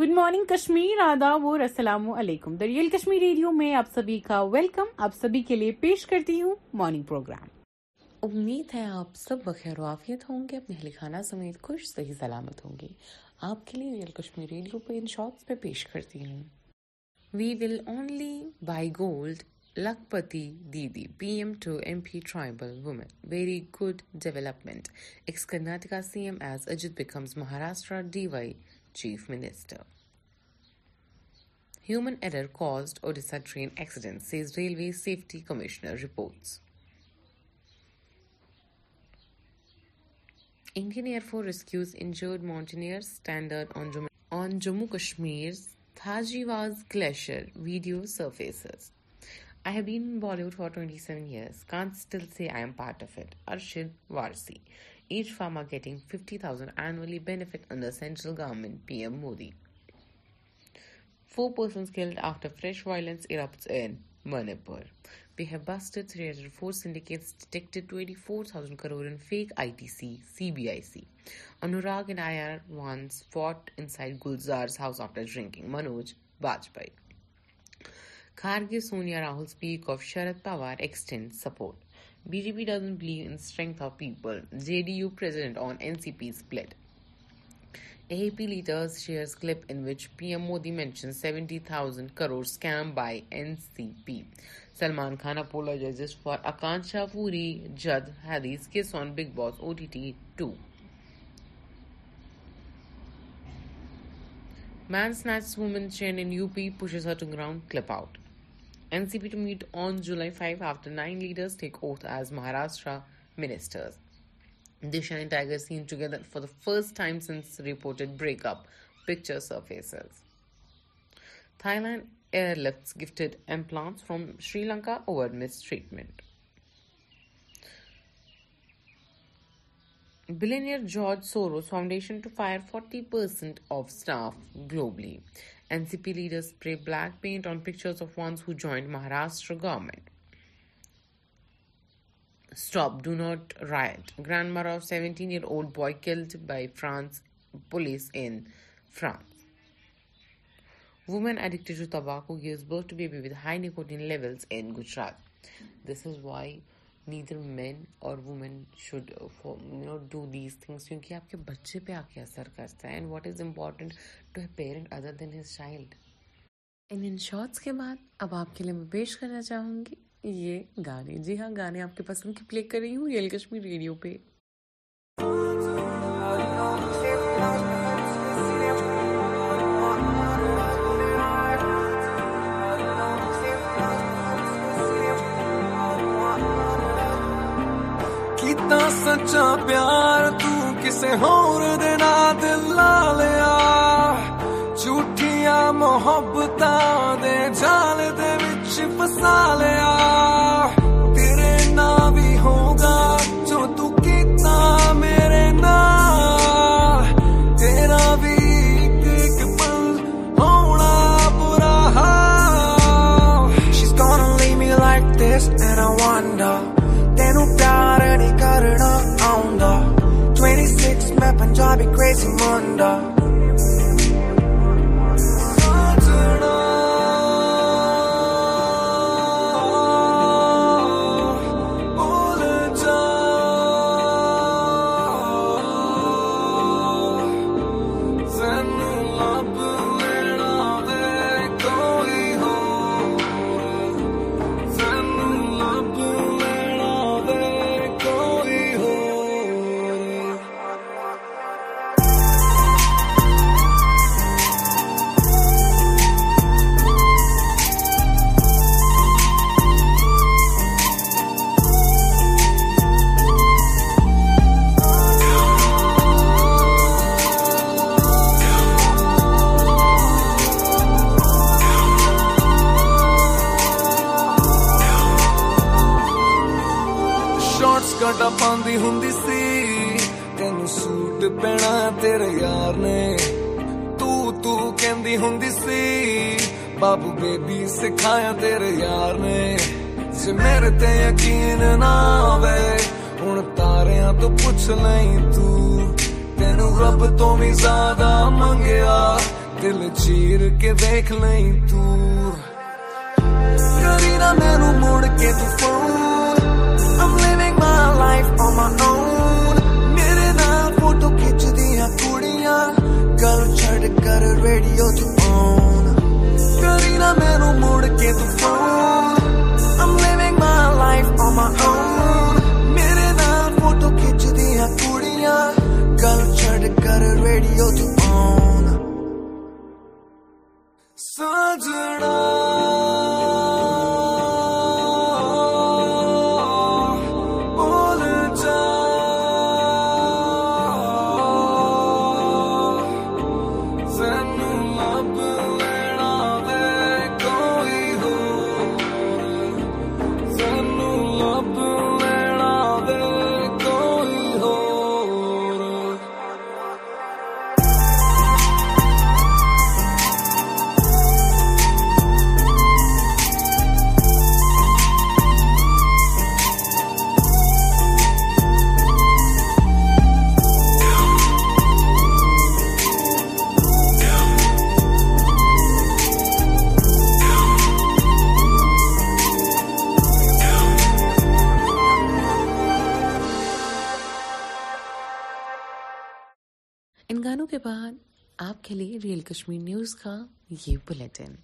Good آداب کشمیر السلام علیکم دریال کشمیر ریڈیو میں آپ سبھی کا ویلکم آپ سبھی کے لیے پیش کرتی ہوں مارننگ پروگرام امید ہے آپ سب بخیر وافیت ہوں گے، اپنے اہل خانہ سمیت خوش، صحیح سلامت ہوں گے۔ آپ کے لیے ریئل کشمیر ریڈیو پہ ان شارٹس پہ پیش کرتی ہوں۔ We will only buy gold Lakhpati Didi P M to M P tribal women very good development ex Karnataka C M as Ajit becomes Maharashtra D Y chief minister human error caused Odisha train accident says railway safety commissioner reports Indian air force rescues injured mountaineer stranded on Jammu Kashmir Thajiwas glacier video surfaces I have been Bali for twenty seven years constable says I am part of it Arshad Warsi Each farmer getting 50,000 annually benefit under central government PM Modi. Four persons killed after fresh violence erupts in Manipur. We have busted 304 syndicates, detected 24,000 crore in fake ITC, CBIC. Anurag and IR once fought inside Gulzar's house after drinking. Manoj Bajpai. Kharge, Sonia Rahul speak of Sharad Pawar extends support. BJP doesn't believe in strength of people. JDU president on NCP split. AAP leaders shares clip in which PM Modi mentions 70,000 crore scam by NCP. Salman Khan apologizes for Akansha Puri Jad Hadi's kiss on Big Boss OTT 2. Man snatches woman chain in UP, pushes her to ground, clip out. NCP to meet on July 5 after nine leaders take oath as Maharashtra ministers. Disha and Tiger seen together for the first time since reported breakup. Picture surfaces. Thailand airlifts gifted implants from Sri Lanka over mistreatment. Billionaire George Soros Foundation to fire 40% of staff globally. NCP leaders spray black paint on pictures of ones who joined Maharashtra government. Stop, do not riot. Grandmother of 17-year-old boy killed by France police in France. Woman addicted to tobacco gives birth to baby with high nicotine levels in Gujarat. This is why neither men اور women should no do these things کیونکہ آپ کے بچے پہ آ کے اثر کرتا ہے. And what is important to a parent other than his child in in shorts کے بعد اب آپ کے لیے میں پیش کرنا چاہوں گی. یہ گانے. جی ہاں گانے آپ کے پسند کی پلے کر رہی ہوں. ریئل کشمیر ریڈیو پہ. سچا پیار تسے ہور دات لا لیا جھوٹیا محبت کے جال دسالیا جاب ڈ لائ پڑ کری نا میرو مملے وینگا لائف ریڈیو چکن سا جڑا کشمیر نیوز کا یہ بلیٹن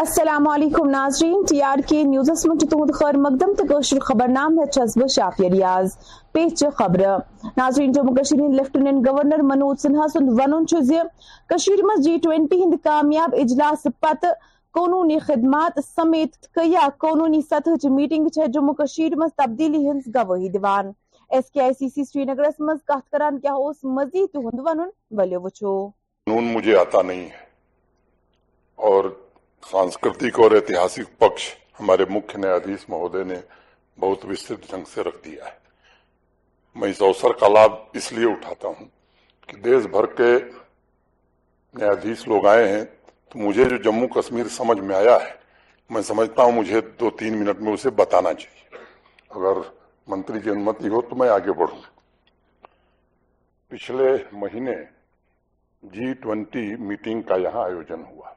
السلام علیکم ناظرین ٹی آر کے نیوزس من چتود خیر مقدم تکشر خبرنامه بہ شافی ریاض پیچ خبر۔ ناظرین، جموں کشیر ہند لیفٹیننٹ گورنر منوج سنہا سند ون چھ مز جی 20 ہند کامیاب اجلاس پتہ قانونی خدمات سمیت کیا قانونی سطح چ میٹنگ چھ جموں کشیر مز تبدیلی ہند گواہی دیوان۔ ایس کے آئی سی سی سری نگرس مز کت کران کیا اوس مزید ہند ون ولیو وچو قانون مجھے آتا نہیں ہے اور سانسکتک اور ایتہاسک پکچھ ہمارے مکھ نیا مہود نے بہت وست سے رکھ دیا میں اس اوسر کا لابھ اس لیے اٹھاتا ہوں کہ دیش بھر کے نیادیش لوگ آئے ہیں تو مجھے جو جموں کشمیر سمجھ میں آیا ہے، میں سمجھتا ہوں مجھے دو تین منٹ میں اسے بتانا چاہیے۔ اگر منتری کی انمتی ہو تو میں آگے بڑھوں۔ پچھلے مہینے جی ٹوینٹی میٹنگ کا یہاں آیوجن ہوا۔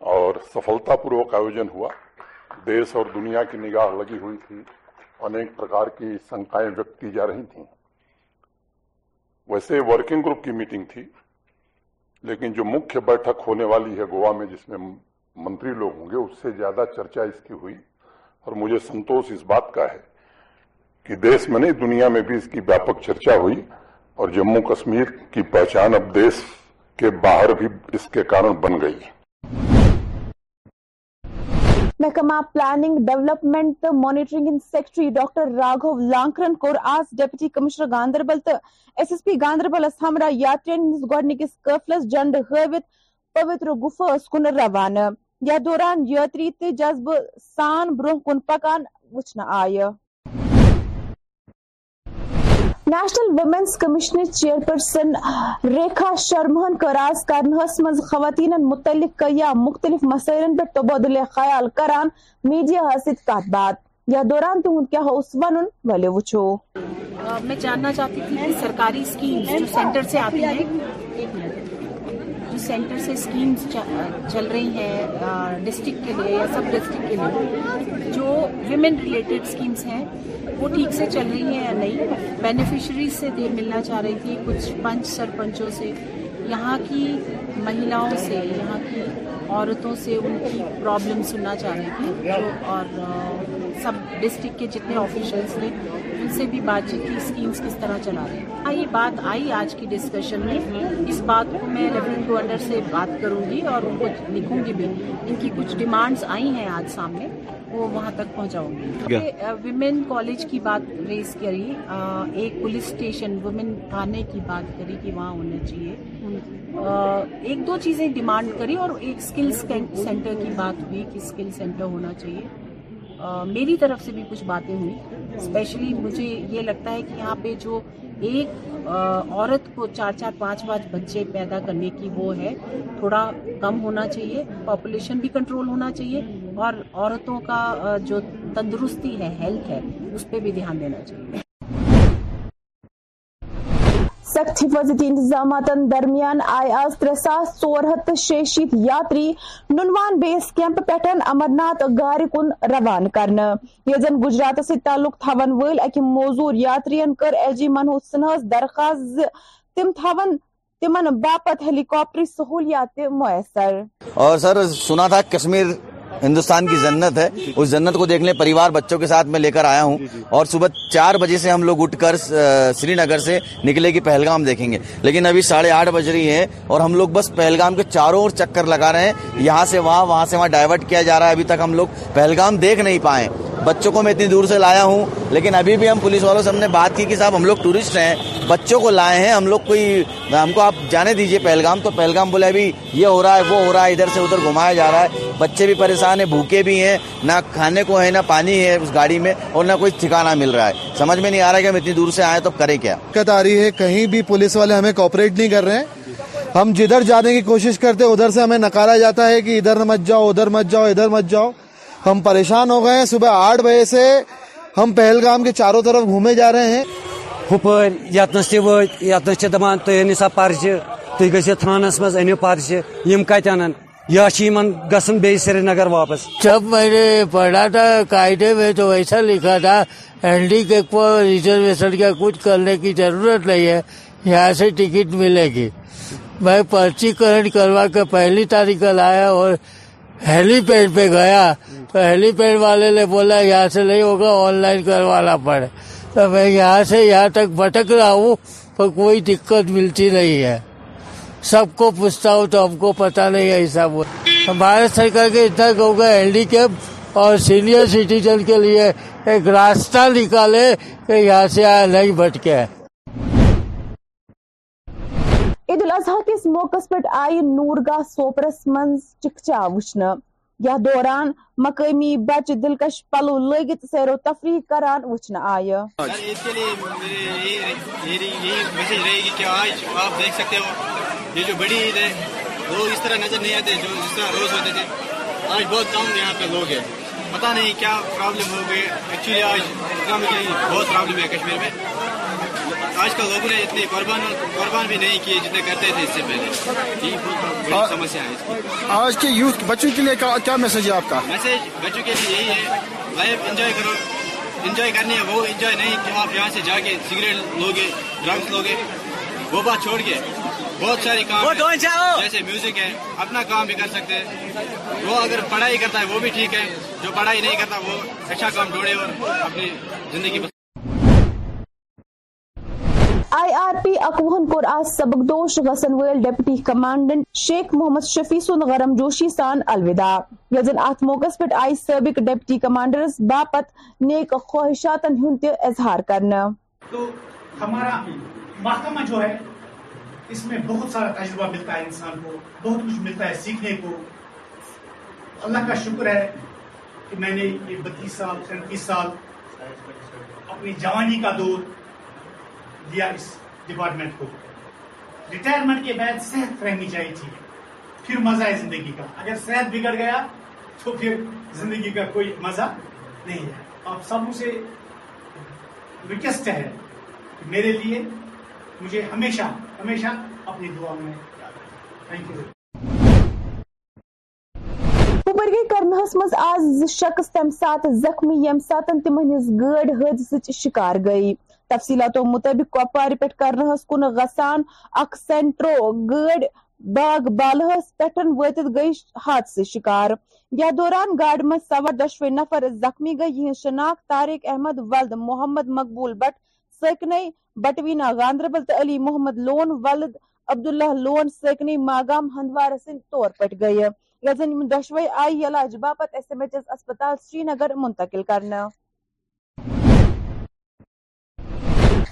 اور سفلتا پوروک آیوجن ہوا۔ دیش اور دنیا کی نگاہ لگی ہوئی تھی۔ انیک پرکار کی شنکائیں ویکت کی جا رہی تھیں۔ ویسے ورکنگ گروپ کی میٹنگ تھی، لیکن جو مکھیہ بیٹھک ہونے والی ہے گوا میں، جس میں منتری لوگ ہوں گے، اس سے زیادہ چرچا اس کی ہوئی۔ اور مجھے سنتوش اس بات کا ہے کہ دیش میں نہیں، دنیا میں بھی اس کی ویاپک چرچا ہوئی۔ اور جموں کشمیر کی پہچان اب دیش کے باہر بھی اس کے کارن بن گئی۔ محکمہ پلاننگ، ڈیولپمنٹ تو مونٹرینگ سیکٹری ڈاکٹر راگو لانکرن کور آز ڈیپٹی کمشنر گاندربل تو ایس ایس پی گاندربل ہمراہ یاترین گڈنكس قافلس جنڈ ہاوت پوتر گفا کن روانہ یھ دوران یاتری تو جذبہ سان برہ کن پکان وچنہ آئے national women's chairperson Rekha شرمہن کٔر آز کرنہس منٛز خواتین متعلق یا مختلف مسائل پر تبادل خیال کران میڈیا سۭتۍ کتھ بات یا دوران تہد کیا اس ون ولے وچھو میں جاننا چاہتی تھی کہ سرکاری اسکیمز جو سینٹر سے آتی ہیں سینٹر سے اسکیمز چل رہی ہیں ڈسٹرکٹ کے لیے یا سب ڈسٹرکٹ کے لیے۔ جو ویمن ریلیٹڈ اسکیمز ہیں، وہ ٹھیک سے چل رہی ہیں یا نہیں؟ بینیفیشریز سے دیر ملنا چاہ رہی تھی کچھ پنچ سرپنچوں سے۔ یہاں کی مہیلاؤں سے، یہاں کی عورتوں سے ان کی پرابلم سننا چاہ رہی تھی۔ اور سب ڈسٹرکٹ کے جتنے آفیشلس نے ان سے بھی بات چیت کی اسکیمس کس طرح چلا رہے ہیں۔ یہ بات آئی آج کی ڈسکشن میں۔ اس بات کو میں ریفرنٹ گورنر سے بات کروں گی اور ان کو لکھوں گی بھی۔ ان کی کچھ ڈیمانڈس آئی ہیں آج سامنے۔ وہ وہاں تک پہنچاؤں گی۔ ویمن کالج کی بات ریز کری۔ ایک پولیس اسٹیشن ویمن تھانے کی بات کری کہ وہاں ہونا چاہیے۔ ایک دو چیزیں ڈیمانڈ کری اور ایک اسکل سینٹر کی بات ہوئی کہ اسکل سینٹر ہونا چاہیے۔ میری طرف سے بھی کچھ باتیں ہوئیں۔ اسپیشلی مجھے یہ لگتا ہے کہ یہاں پہ جو ایک عورت کو چار چار پانچ پانچ بچے پیدا کرنے کی وہ ہے، تھوڑا کم ہونا چاہیے پاپولیشن بھی کنٹرول ہونا چاہیے، اور عورتوں کا جو تندرستی ہے ہیلتھ ہے، اس پہ بھی دھیان دینا چاہیے۔ سخت حفاظتی انتظامات درمیان آئی آز ترے ساس ژور ہتھ شے شیت یاتری ننوان بیس کیمپ پیٹ امرناتھ گار کن روان کرنے یہ زن گجرات سے تعلق تھون ول اکہ موزور یاترین کر ایل جی منوج سنہس درخواست تم تھون تمن باپت ہیلی کاپٹر سہولیات میسر اور سر، سنا تھا کشمیر ہندوستان کی جنت ہے۔ اس جنت کو دیکھنے پریوار بچوں کے ساتھ میں لے کر آیا ہوں۔ جی، جی۔ اور صبح چار بجے سے ہم لوگ اٹھ کر سری نگر سے نکلے کی پہلگام دیکھیں گے۔ لیکن ابھی ساڑھے آٹھ بج رہی ہے اور ہم لوگ بس پہلگام کے چاروں اور چکر لگا رہے ہیں۔ یہاں سے وہاں وہاں سے وہاں ڈائیورٹ کیا جا رہا ہے۔ ابھی تک ہم لوگ پہلگام دیکھ نہیں پائے۔ بچوں کو میں اتنی دور سے لایا ہوں لیکن ابھی بھی ہم پولیس والوں سے ہم نے بات کی کہ صاحب ہم لوگ ٹورسٹ ہیں بچوں کو لائے ہیں۔ ہم لوگ کوئی ہم کو آپ جانے دیجیے پہلگام۔ تو پہلگام بولے ابھی یہ ہو رہا ہے وہ ہو رہا ہے ادھر سے ادھر گھمایا جا رہا ہے۔ بچے بھی پریشان پریشان ہیں بھوکے بھی ہیں نہ کھانے کو ہے نہ پانی ہے اس گاڑی میں اور نہ کوئی ٹھکانا مل رہا ہے۔ سمجھ میں نہیں آ رہا ہے کہ ہم اتنی دور سے آئے تو کریں کیا؟ دقت آ رہی ہے کہیں بھی پولیس والے ہمیں کوپریٹ نہیں کر رہے ہیں۔ ہم جدھر جانے کی کوشش کرتے ادھر سے ہمیں نکالا جاتا ہے کہ ادھر مت جاؤ ادھر مت جاؤ ادھر مت جاؤ۔ ہم پریشان ہو گئے ہیں۔ صبح آٹھ بجے سے ہم پہلگام کے چاروں طرف گھومے جا رہے ہیں۔ ہپر یتنس تہ وت یتنس دپان تُہۍ أنِو سا پرچہِ تُہۍ تھانس منٛز أنِو پرچہ یِم کتن یا چیمن گسن بے سری نگر واپس۔ جب میں نے پڑھا تھا قاعدے میں تو ایسا لکھا تھا ہینڈی کے کو ریزرویشن کا کچھ کرنے کی ضرورت نہیں ہے، یہاں سے ٹکٹ ملے گی۔ میں پرچی کرن کروا کے پہلی تاریخ کا لایا اور ہیلی پیڈ پہ گیا۔ تو ہیلی پیڈ والے نے بولا، یہاں سے نہیں ہوگا آن لائن کروانا پڑے۔ تو میں یہاں سے یہاں تک بھٹک رہا ہوں پر کوئی دقت ملتی نہیں ہے۔ سب کو پوچھتا ہوں تو ہم کو پتا نہیں ہے حساب وہ بھارت سرکار کے اتنا کہوں گا ہینڈی کیپ اور سینئر سٹیزن کے لیے ایک راستہ نکالے کہ یہاں سے نہیں بھٹکے عید الاضحیٰ کس موقع پہ آئی نورگاہ سوپرس من چکچا وچھنا۔ یا دوران مقامی بچ دلکش پلو لگت سیر و تفریح کران وچھنا آئے اس کے لیے میری یہی میسج رہے گی کہ آج آپ دیکھ سکتے ہو۔ یہ جو بڑی عید ہے وہ اس طرح نظر نہیں آتے جو جس طرح روز ہوتے تھے۔ آج بہت کم یہاں پہ لوگ ہیں۔ پتا نہیں کیا پرابلم ہو گئی۔ ایکچولی آج بہت پرابلم ہے کشمیر میں۔ آج کل لوگوں نے اتنی قربان قربان بھی نہیں کیے جتنے کرتے تھے اس سے پہلے۔ یہ بہت سمسیا ہے آج کے یوتھ بچوں کے لیے کیا میسج ہے آپ کا؟ میسج بچوں کے لیے یہی ہے لائف انجوائے کرو۔ انجوائے کرنی ہے وہ انجوائے نہیں کہ آپ یہاں سے جا کے سگریٹ لوگے ڈرگس لوگے۔ وہ بات چھوڑ کے بہت سارے کام ہیں جیسے میوزک ہے اپنا کام بھی کر سکتے ہیں۔ وہ اگر پڑھائی کرتا ہے وہ بھی ٹھیک ہے۔ جو پڑھائی نہیں کرتا وہ اچھا کام ڈھونڈے اور اپنی زندگی بس آئی آر پی اکوہن کور آز سبکدوش غسن ویل ڈیپٹی کمانڈنٹ شیخ محمد شفیع سن غرم جوشی سان الوداع۔ یزن ات موقع پہ آئی سٲبق ڈیپٹی کمانڈرز باپت نیک خواہشاتن ہند اظہار کرنا۔ تو ہمارا محکمہ جو ہے اس میں بہت سارا تجربہ ملتا ہے انسان کو، بہت کچھ ملتا ہے سیکھنے کو۔ اللہ کا شکر ہے کہ میں نے یہ بتیس سال سینتیس سال اپنی جوانی کا دور دیا اس ڈپارٹمنٹ کو۔ ریٹائرمنٹ کے بعد صحت رہنی چاہیے تھی، پھر مزہ ہے زندگی کا۔ اگر صحت بگڑ گیا تو پھر زندگی کا کوئی مزہ نہیں ہے۔ آپ سب سے ریکویسٹ ہے میرے لیے مجھے ہمیشہ ہمیشہ اپنی دعا میں تھینک یو گٔے کرنہس مز آز زٕ شخص تم سات زخمی یم سات تم ہٕنٛز گٲڑۍ حٲدثٕچ شِکار گٔے تفصیٖلاتو مطابق کپوار پہ کرنہس کن گژھان اکھ سینٹرو گٲڑۍ باغ بالہس پہ وٲتِتھ گئی حادثہ شکار۔ یا دوران گاڑ مز سوار دشوے نفر زخمی گئی۔ یہ شناخت طارق احمد ولد محمد مقبول بٹ سیکنئی بٹوینا گاندربل علی محمد لون، ولد عبداللہ لون سیکنے ماگام ہندوار سن طور پٹ گئی یزن دشوئی آئی، علاج باپت ایس ایم ایچ ایس اسپتال سری نگر منتقل کرنا۔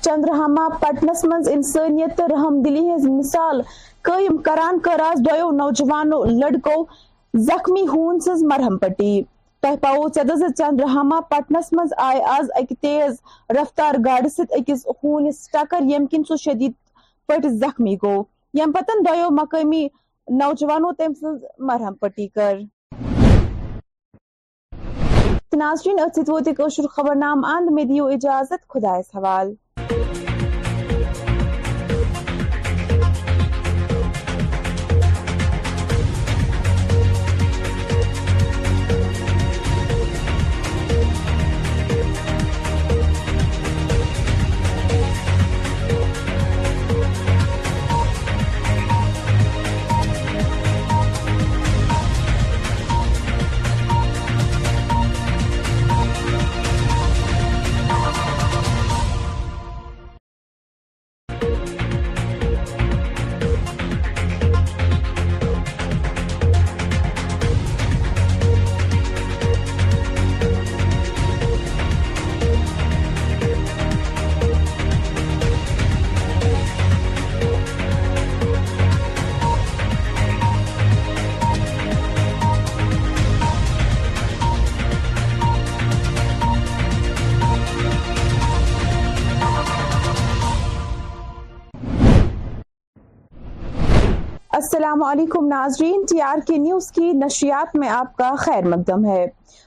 چندرہما پٹنس مز انسانیت تو رحم دلی ہز مثال قائم کران کراس دیو نوجوانو لڑکو زخمی ہون سز مرہم پٹی۔ تہ پاو ژدز چندرہما پٹنس منز آئے آز اک تیز رفتار گاڑ ست اکس ہونس ٹکر یم کن سو شدید پٹ زخمی گو۔ یم پتن دویو مقامی نوجوانو تم سز مرہم پٹی کر۔ ناظرین اتھ ووت خبر نام اند میں دیو اجازت خدائس حوال السلام علیکم ناظرین، ٹی آر کے نیوز کی نشریات میں آپ کا خیر مقدم ہے۔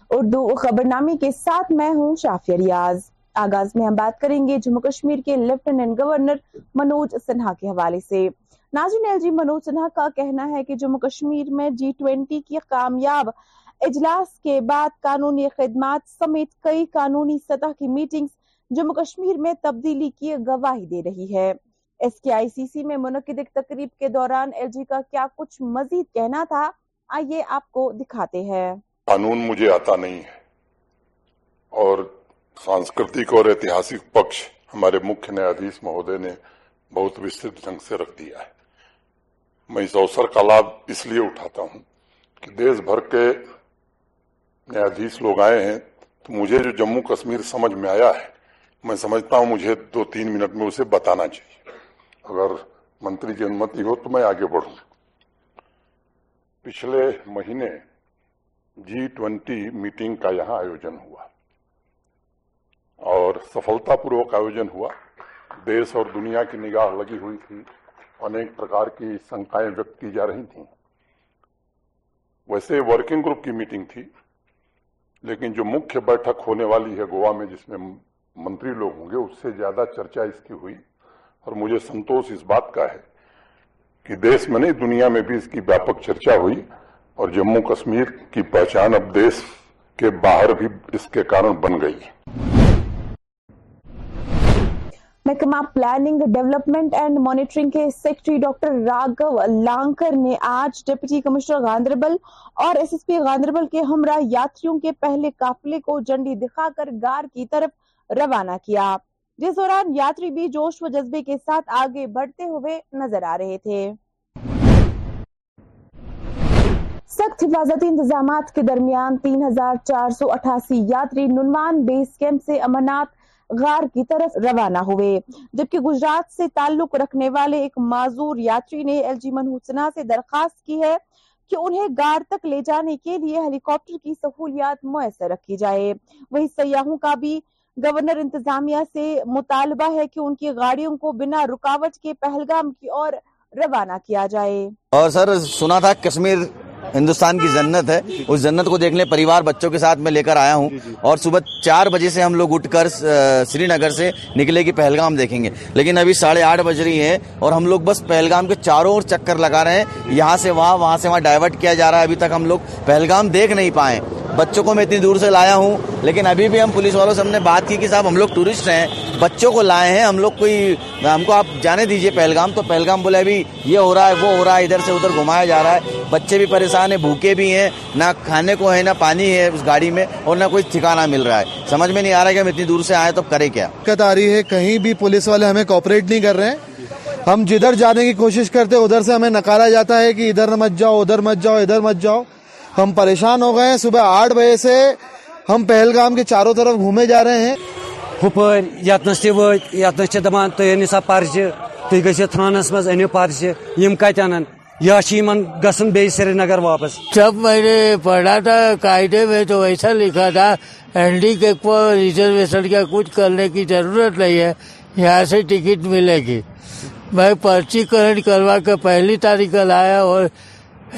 اردو خبر نامے کے ساتھ میں ہوں شافیہ ریاض۔ آغاز میں ہم بات کریں گے جموں کشمیر کے لیفٹیننٹ گورنر منوج سنہا کے حوالے سے۔ ناظرین ایل جی منوج سنہا کا کہنا ہے کہ جموں کشمیر میں جی ٹوینٹی کی کامیاب اجلاس کے بعد قانونی خدمات سمیت کئی قانونی سطح کی میٹنگز جموں کشمیر میں تبدیلی کی گواہی دے رہی ہے۔ ایس کے آئی سی سی میں منعقد ایک تقریب کے دوران ایل جی کا کیا کچھ مزید کہنا تھا، آئیے آپ کو دکھاتے ہیں۔ قانون مجھے آتا نہیں ہے۔ اور سانسکرتک اور ایتہاسک پکش ہمارے مکھ نیادیش مہودے نے بہت وسترت ڈھنگ سے رکھ دیا ہے۔ میں اس اوسر کا لابھ اس لیے اٹھاتا ہوں کہ دیش بھر کے نیادیش لوگ آئے ہیں تو مجھے جو جموں کشمیر سمجھ میں آیا ہے، میں سمجھتا ہوں مجھے دو تین منٹ میں اسے بتانا چاہیے۔ اگر منتری کی انمتی ہو تو میں آگے بڑھوں۔ پچھلے مہینے جی ٹوینٹی میٹنگ کا یہاں آیوجن ہوا۔ اور سفلتا پوروک آیوجن ہوا۔ دیش اور دنیا کی نگاہ لگی ہوئی تھی۔ انیک پرکار کی شنکائیں ویکت کی جا رہی تھیں۔ ویسے ورکنگ گروپ کی میٹنگ تھی۔ لیکن جو مکھ بیٹھک ہونے والی ہے گوا میں جس میں منتری لوگ ہوں گے، اس سے زیادہ چرچا اس کی ہوئی۔ اور مجھے سنتوش اس بات کا ہے کہ دیش میں نہیں، دنیا میں بھی اس کی ویاپک چرچا ہوئی اور جموں کشمیر کی پہچان اب دیش کے باہر بھی اس کے کارن بن گئی محکمہ پلاننگ ڈیولپمنٹ اینڈ مانیٹرنگ کے سیکرٹری ڈاکٹر راگو لانکر نے آج ڈپٹی کمشنر گاندربل اور ایس ایس پی گاندربل کے ہمراہ یاتریوں کے پہلے قافلے کو جنڈی دکھا کر گار کی طرف روانہ کیا۔ جس دوران یاتری بھی جوش و جذبے کے ساتھ آگے بڑھتے ہوئے نظر آ رہے تھے۔ سخت حفاظتی انتظامات کے درمیان تین ہزار چار سو اٹھاسی یاتری ننوان بیس کیمپ سے امرناتھ غار کی طرف روانہ ہوئے، جبکہ گجرات سے تعلق رکھنے والے ایک معذور یاتری نے ایل جی منحوسنا سے درخواست کی ہے کہ انہیں گار تک لے جانے کے لیے ہیلی کاپٹر کی سہولیات میسر رکھی جائے۔ وہی سیاحوں کا بھی گورنر انتظامیہ سے مطالبہ ہے کہ ان کی گاڑیوں کو بنا رکاوٹ کے پہلگام کی اور روانہ کیا جائے۔ اور سر، سنا تھا کشمیر ہندوستان کی جنت ہے۔ اس جنت کو دیکھنے پریوار بچوں کے ساتھ میں لے کر آیا ہوں۔ اور صبح چار بجے سے ہم لوگ اٹھ کر سری نگر سے نکلے کی پہلگام دیکھیں گے۔ لیکن ابھی ساڑھے آٹھ بج رہی ہیں اور ہم لوگ بس پہلگام کے چاروں اور چکر لگا رہے ہیں۔ یہاں سے وہاں وہاں سے وہاں ڈائیورٹ کیا جا رہا ہے۔ ابھی تک ہم لوگ پہلگام دیکھ نہیں پائے۔ بچوں کو میں اتنی دور سے لایا ہوں لیکن ابھی بھی ہم پولیس والوں سے ہم نے بات کی کہ صاحب ہم لوگ ٹورسٹ ہیں بچوں کو لائے ہیں۔ ہم لوگ کوئی ہم کو آپ جانے دیجیے پہلگام۔ تو پہلگام بولے ابھی یہ ہو رہا ہے وہ ہو رہا ہے ادھر سے ادھر گھمایا جا رہا ہے۔ بچے بھی پریشان ہیں بھوکے بھی ہیں نہ کھانے کو ہے نہ پانی ہے اس گاڑی میں اور نہ کوئی ٹھکانا مل رہا ہے۔ سمجھ میں نہیں آ رہا کہ ہم اتنی دور سے آئے تو کرے کیا؟ دقت آ رہی ہے کہیں بھی پولیس والے ہمیں کوپریٹ نہیں کر رہے ہیں۔ ہم جدھر جانے کی کوشش کرتے ادھر سے ہمیں نکالا جاتا ہے کہ ادھر مت جاؤ ادھر مت جاؤ ادھر مت جاؤ۔ ہم پریشان ہو گئے ہیں۔ صبح آٹھ بجے سے ہم پہلگام کے چاروں طرف گھومے جا رہے ہیں۔ ہپر یتنس تہ وت یتنس دپان تھی انو سا پرچہ تھی گھو تھانس مز انو پرچہ یم کت انن یا گھن بی سری نگر واپس۔ جب میں نے پڑھا تھا، قاعدے میں تو ایسا لکھا تھا ہینڈی کیپ ریزرویشن کا کچھ کرنے کی ضرورت نہیں ہے، یہاں سے ٹکٹ ملے گی۔ میں پرچی کرنٹ کروا کے پہلی تاریخ کل آیا اور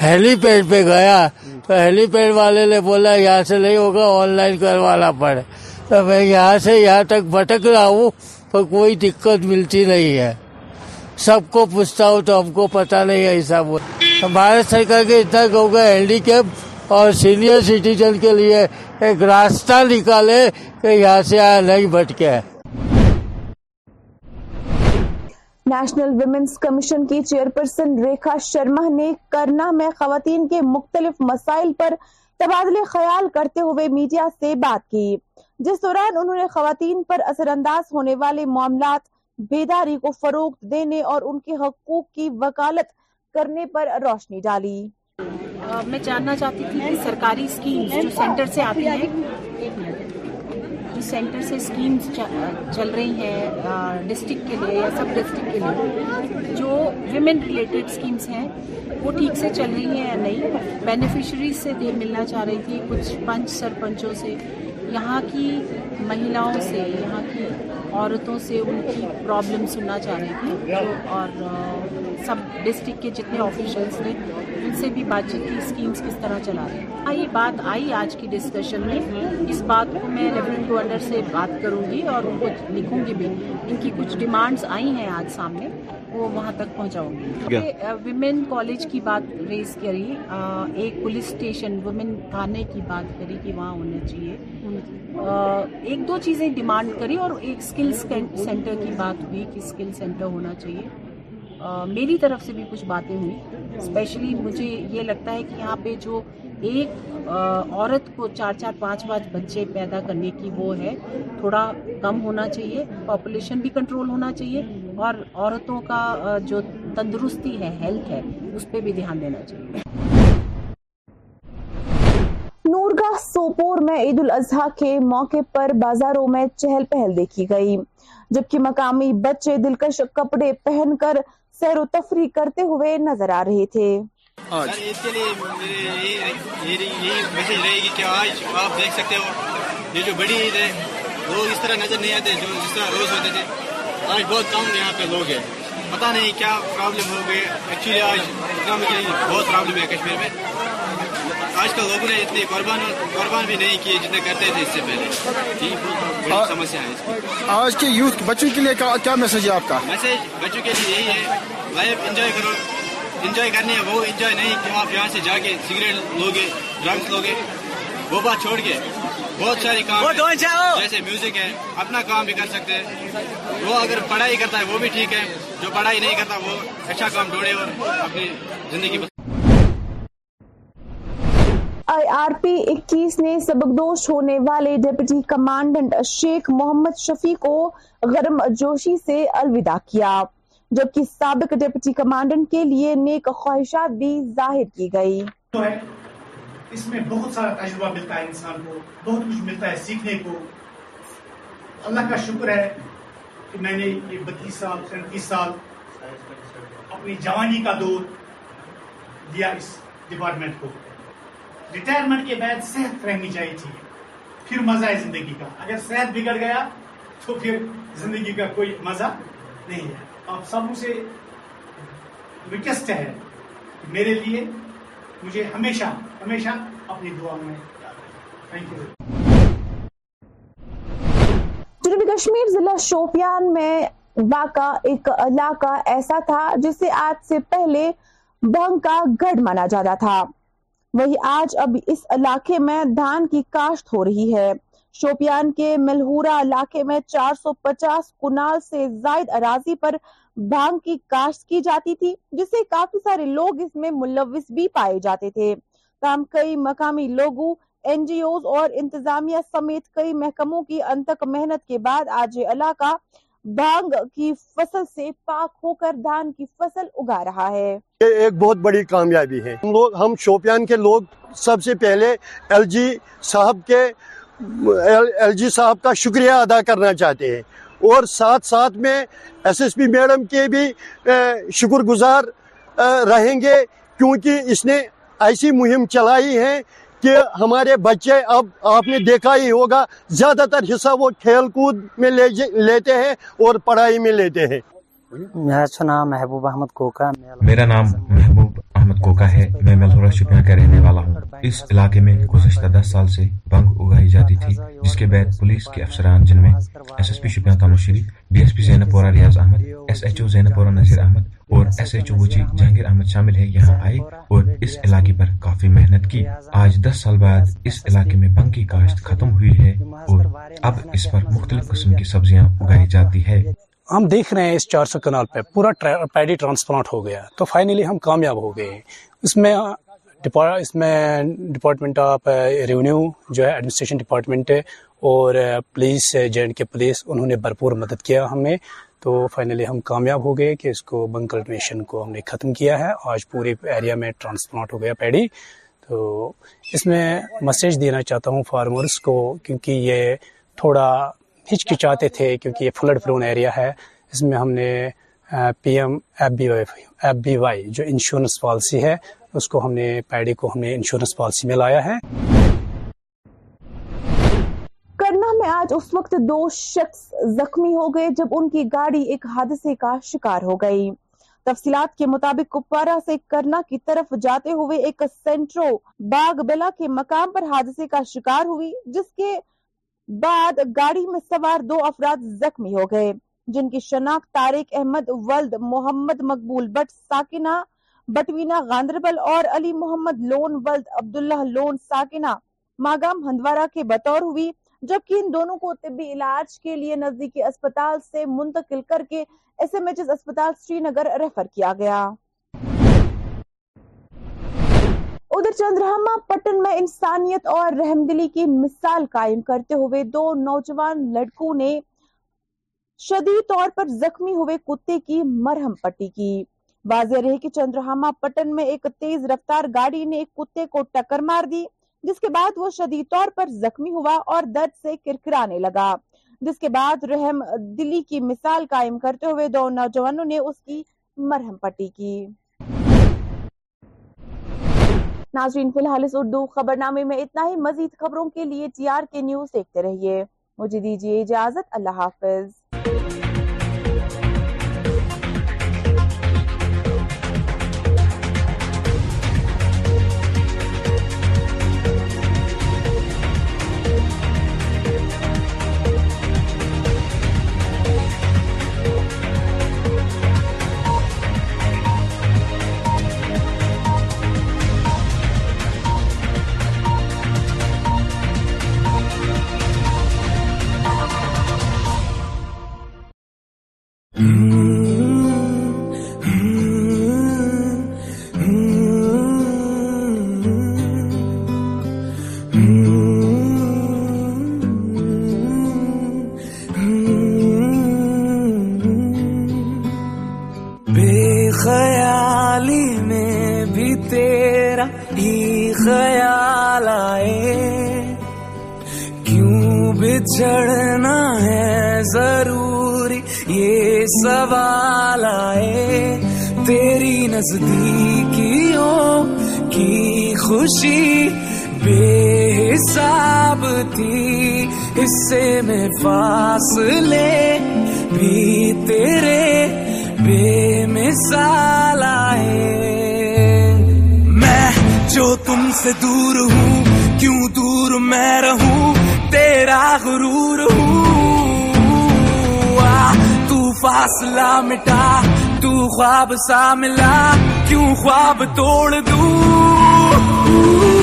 ہیلی پیڈ پہ گیا۔ تو ہیلی پیڈ والے نے بولا، یہاں سے نہیں ہوگا آن لائن کروانا پڑے۔ تو میں یہاں سے یہاں تک بھٹک رہا ہوں پر کوئی دقت ملتی نہیں ہے۔ سب کو پوچھتا ہوں تو ہم کو پتا نہیں ہے ایسا بھارت سرکار کے اتنا ہوگا ہینڈی کیپ اور سینئر سٹیزن کے لیے ایک راستہ نکالے کہ یہاں سے نہیں بھٹکے نیشنل ویمنس کمیشن کی چیئرپرسن ریکھا شرما نے کرنا میں خواتین کے مختلف مسائل پر تبادلے خیال کرتے ہوئے میڈیا سے بات کی۔ جس دوران انہوں نے خواتین پر اثر انداز ہونے والے معاملات بیداری کو فروغ دینے اور ان کے حقوق کی وکالت کرنے پر روشنی ڈالی۔ میں جاننا چاہتی تھی کہ سرکاری اسکیمز جو سینٹر سے آتی ہیں، جو سینٹر سے اسکیمز چل رہی ہیں ڈسٹرکٹ کے لیے یا سب ڈسٹرکٹ کے لیے، جو ویمن ریلیٹڈ اسکیمز ہیں، وہ ٹھیک سے چل رہی ہیں یا نہیں؟ بینیفیشریز سے ملنا چاہ رہی تھی، کچھ پنچ سرپنچوں سے یہاں کی مہیلاؤں سے، یہاں کی عورتوں سے ان کی پرابلم سننا چاہ رہی تھی اور سب ڈسٹرکٹ کے جتنے آفیشلس تھے ان سے بھی بات چیت کی اسکیمس کس طرح چلا رہے ہیں۔ ہاں یہ بات آئی آج کی ڈسکشن میں۔ اس بات کو میں لیفٹنٹ گورنر سے بات کروں گی اور ان کو لکھوں گی بھی۔ ان کی کچھ ڈیمانڈس آئی ہیں آج سامنے۔ وہ وہاں تک پہنچاؤں گی۔ ویمن کالج کی بات ریز کری ایک پولیس اسٹیشن ویمن تھانے کی بات کری کہ وہاں ہونا چاہیے۔ ایک دو چیزیں ڈیمانڈ کری اور ایک اسکل سینٹر کی بات ہوئی کہ اسکل سینٹر ہونا چاہیے۔ میری طرف سے بھی کچھ باتیں ہوئی۔ اسپیشلی مجھے یہ لگتا ہے کہ یہاں پہ جو ایک عورت کو چار چار پانچ پانچ بچے پیدا کرنے کی وہ ہے تھوڑا کم ہونا چاہیے پاپولیشن بھی کنٹرول ہونا چاہیے۔ اور عورتوں کا جو تندرستی ہے ہیلتھ ہے اس پہ بھی دھیان دینا چاہیے۔ نورگاہ سوپور میں عید الاضحیٰ کے موقع پر بازاروں میں چہل پہل دیکھی گئی۔ جبکہ مقامی بچے دلکش کپڑے پہن کر سیر و تفریح کرتے ہوئے نظر آ رہے تھے۔ عید کے لیے یہی میسج رہے گی کہ آج آپ دیکھ سکتے ہو۔ یہ جو بڑی عید ہے لوگ اس طرح نظر نہیں آتے جو جس طرح روز ہوتے تھے۔ آج بہت کم یہاں پہ لوگ ہیں۔ پتہ نہیں کیا پرابلم ہو گئی۔ ایکچولی آج اکنامکلی بہت پرابلم ہے کشمیر میں۔ آج کل لوگوں نے اتنے قربان قربان بھی نہیں کیے جتنے کرتے تھے اس سے پہلے۔ بڑی سمسیا ہے آج کے یوتھ بچوں کے لیے کیا میسج ہے آپ کا؟ میسج بچوں کے لیے یہی ہے۔ لائف انجوائے کرو۔ انجوائے کرنی ہے وہ انجوائے نہیں۔ کہ آپ یہاں سے جا کے سگریٹ لوگے ڈرگس لوگے۔ وہ بات چھوڑ کے۔ بہت سارے کام جیسے میوزک ہے اپنا کام بھی کر سکتے ہیں۔ وہ اگر پڑھائی کرتا ہے وہ بھی ٹھیک ہے۔ جو پڑھائی نہیں کرتا وہ اچھا کام ڈھونڈے اور اپنی زندگی آئی آر پی اکیس نے سبکدوش ہونے والے ڈپٹی کمانڈنٹ شیخ محمد شفیع کو غرم جوشی سے الوداع کیا جبکہ سابق ڈپٹی کمانڈنٹ کے لیے نیک خواہشات بھی ظاہر کی گئی۔ اس میں بہت سارا تجربہ ملتا ہے انسان کو، بہت کچھ ملتا ہے سیکھنے کو۔ اللہ کا شکر ہے کہ میں نے یہ بتیس سال تینتیس سال اپنی جوانی کا دور دیا اس ڈپارٹمنٹ کو۔ ریٹائرمنٹ کے بعد صحت رہنی چاہیے تھی، پھر مزہ ہے زندگی کا۔ اگر صحت بگڑ گیا تو پھر زندگی کا کوئی مزہ نہیں ہے۔ آپ سب سے ریکویسٹ ہے، میرے لیے مجھے ہمیشہ ہمیشہ اپنی دعا میں تھینک یو جنوبی کشمیر ضلع شوپیان میں واقع ایک علاقہ ایسا تھا جسے آج سے پہلے بنگ کا گڑھ مانا جاتا تھا۔ وہی آج اب اس علاقے میں دھان کی کاشت ہو رہی ہے۔ شوپیان کے ملہورا علاقے میں چار سو پچاس کنال سے زائد اراضی پر بھانگ کی کاشت کی جاتی تھی، جس سے کافی سارے لوگ اس میں ملوث بھی پائے جاتے تھے۔ تاہم، کئی مقامی لوگوں این جی اوز اور انتظامیہ سمیت کئی محکموں کی انتک محنت کے بعد آج یہ علاقہ بھانگ کی فصل سے پاک ہو کر دھان کی فصل اگا رہا ہے۔ یہ ایک بہت بڑی کامیابی ہے۔ ہم لوگ، ہم شوپیان کے لوگ سب سے پہلے ایل جی صاحب کے، ایل جی صاحب کا شکریہ ادا کرنا چاہتے ہیں۔ اور ساتھ ساتھ میں ایس ایس پی میڈم کے بھی شکر گزار رہیں گے کیونکہ اس نے ایسی مہم چلائی ہے کہ ہمارے بچے اب آپ نے دیکھا ہی ہوگا زیادہ تر حصہ وہ کھیل کود میں لیتے ہیں اور پڑھائی میں لیتے ہیں۔ میرا اچھا نام محبوب احمد کوکا میرا نام محبوب احمد کوکا ہے میں ملہورہ شپیاں کا رہنے والا ہوں۔ اس علاقے میں گزشتہ دس سال سے بنگ بنائی جاتی تھی، جس کے بعد پولیس کے افسران جن میں S S P Shopian Tanu Sharif B S P Zainapora, Riyaz Ahmad S H O Zainapora, Nazir Ahmad اور S H O Wachi Jahangir Ahmad شامل ہے یہاں آئے اور اس علاقے پر کافی محنت کی۔ آج دس سال بعد اس علاقے میں بنگ کی کاشت ختم ہوئی ہے اور اب اس پر مختلف قسم کی سبزیاں اگائی جاتی ہے۔ ہم دیکھ رہے ہیں اس چار سو کنال پہ، پورا پیڈی ٹرانسپلانٹ ہو گیا، تو فائنلی ہم کامیاب ہو گئے۔ ہیں اس میں اس میں ڈپارٹمنٹ آف ریونیو جو ہے ایڈمنسٹریشن ڈپارٹمنٹ ہے اور police J and K police انہوں نے بھرپور مدد کیا ہمیں۔ تو فائنلی ہم کامیاب ہو گئے کہ اس کو بنکلٹیویشن کو ہم نے ختم کیا ہے۔ آج پورے ایریا میں ٹرانسپلانٹ ہو گیا پیڑی تو اس میں میسیج دینا چاہتا ہوں فارمرس کو کیونکہ یہ تھوڑا ہچکچاتے تھے کیونکہ یہ فلڈ پرون ایریا ہے۔ اس میں ہم نے P M F B Y F B Y, جو انشورنس پالیسی ہے، اس کو ہم نے، پیڈی کو ہم نے انشورنس پالیسی میں لایا ہے۔ کرنا میں آج اس وقت دو شخص زخمی ہو گئے جب ان کی گاڑی ایک حادثے کا شکار ہو گئی۔ تفصیلات کے مطابق کپوارا سے کرنا کی طرف جاتے ہوئے ایک سینٹرو باغ بلا کے مقام پر حادثے کا شکار ہوئی، جس کے بعد گاڑی میں سوار دو افراد زخمی ہو گئے۔ جن کی شناخت طارق احمد، ولد محمد مقبول، بٹ ساکنہ بٹوینا گاندربل اور علی محمد، لون ولد عبداللہ لون ساکنہ ماگام ہندوارہ کے بطور ہوئی، جبکہ ان دونوں کو طبی علاج کے لیے نزدیکی اسپتال سے منتقل کر کے ایس ایم ایچ ایس اسپتال سری نگر ریفر کیا گیا۔ ادھر چندرہما پٹن میں انسانیت اور رحم دلی کی مثال قائم کرتے ہوئے دو نوجوان لڑکوں نے شدید طور پر زخمی ہوئے کتے کی مرہم پٹی کی۔ واضح رہے کہ چندرہاما پٹن میں ایک تیز رفتار گاڑی نے ایک کتے کو ٹکر مار دی، جس کے بعد وہ شدید طور پر زخمی ہوا اور درد سے کرکرانے لگا۔ جس کے بعد رحم دلی کی مثال قائم کرتے ہوئے دو نوجوانوں نے اس کی مرہم پٹی کی۔ ناظرین، فی الحال اس اردو خبر نامے میں اتنا ہی، مزید خبروں کے لیے ٹی آر کے نیوز دیکھتے رہیے۔ مجھے دیجیے اجازت اللہ حافظ۔ Mm. نزدیکیوں کی خوشی بے حساب تھی۔ اس سے میں فاصلے بھی تیرے بے مثال آئے۔ میں جو تم سے دور ہوں کیوں دور میں رہوں؟ تیرا غرور ہوں۔ آ, تو فاصلہ مٹا تو خواب سا ملا کیوں خواب توڑ دوں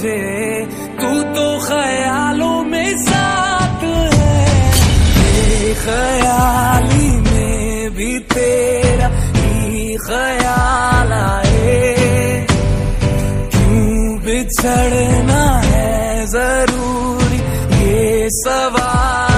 مجھے تو تو خیالوں میں ساتھ ہے۔ خیالی میں بھی تیرا ہی خیال آئے۔ کیوں بچھڑنا ہے ضروری یہ سوال؟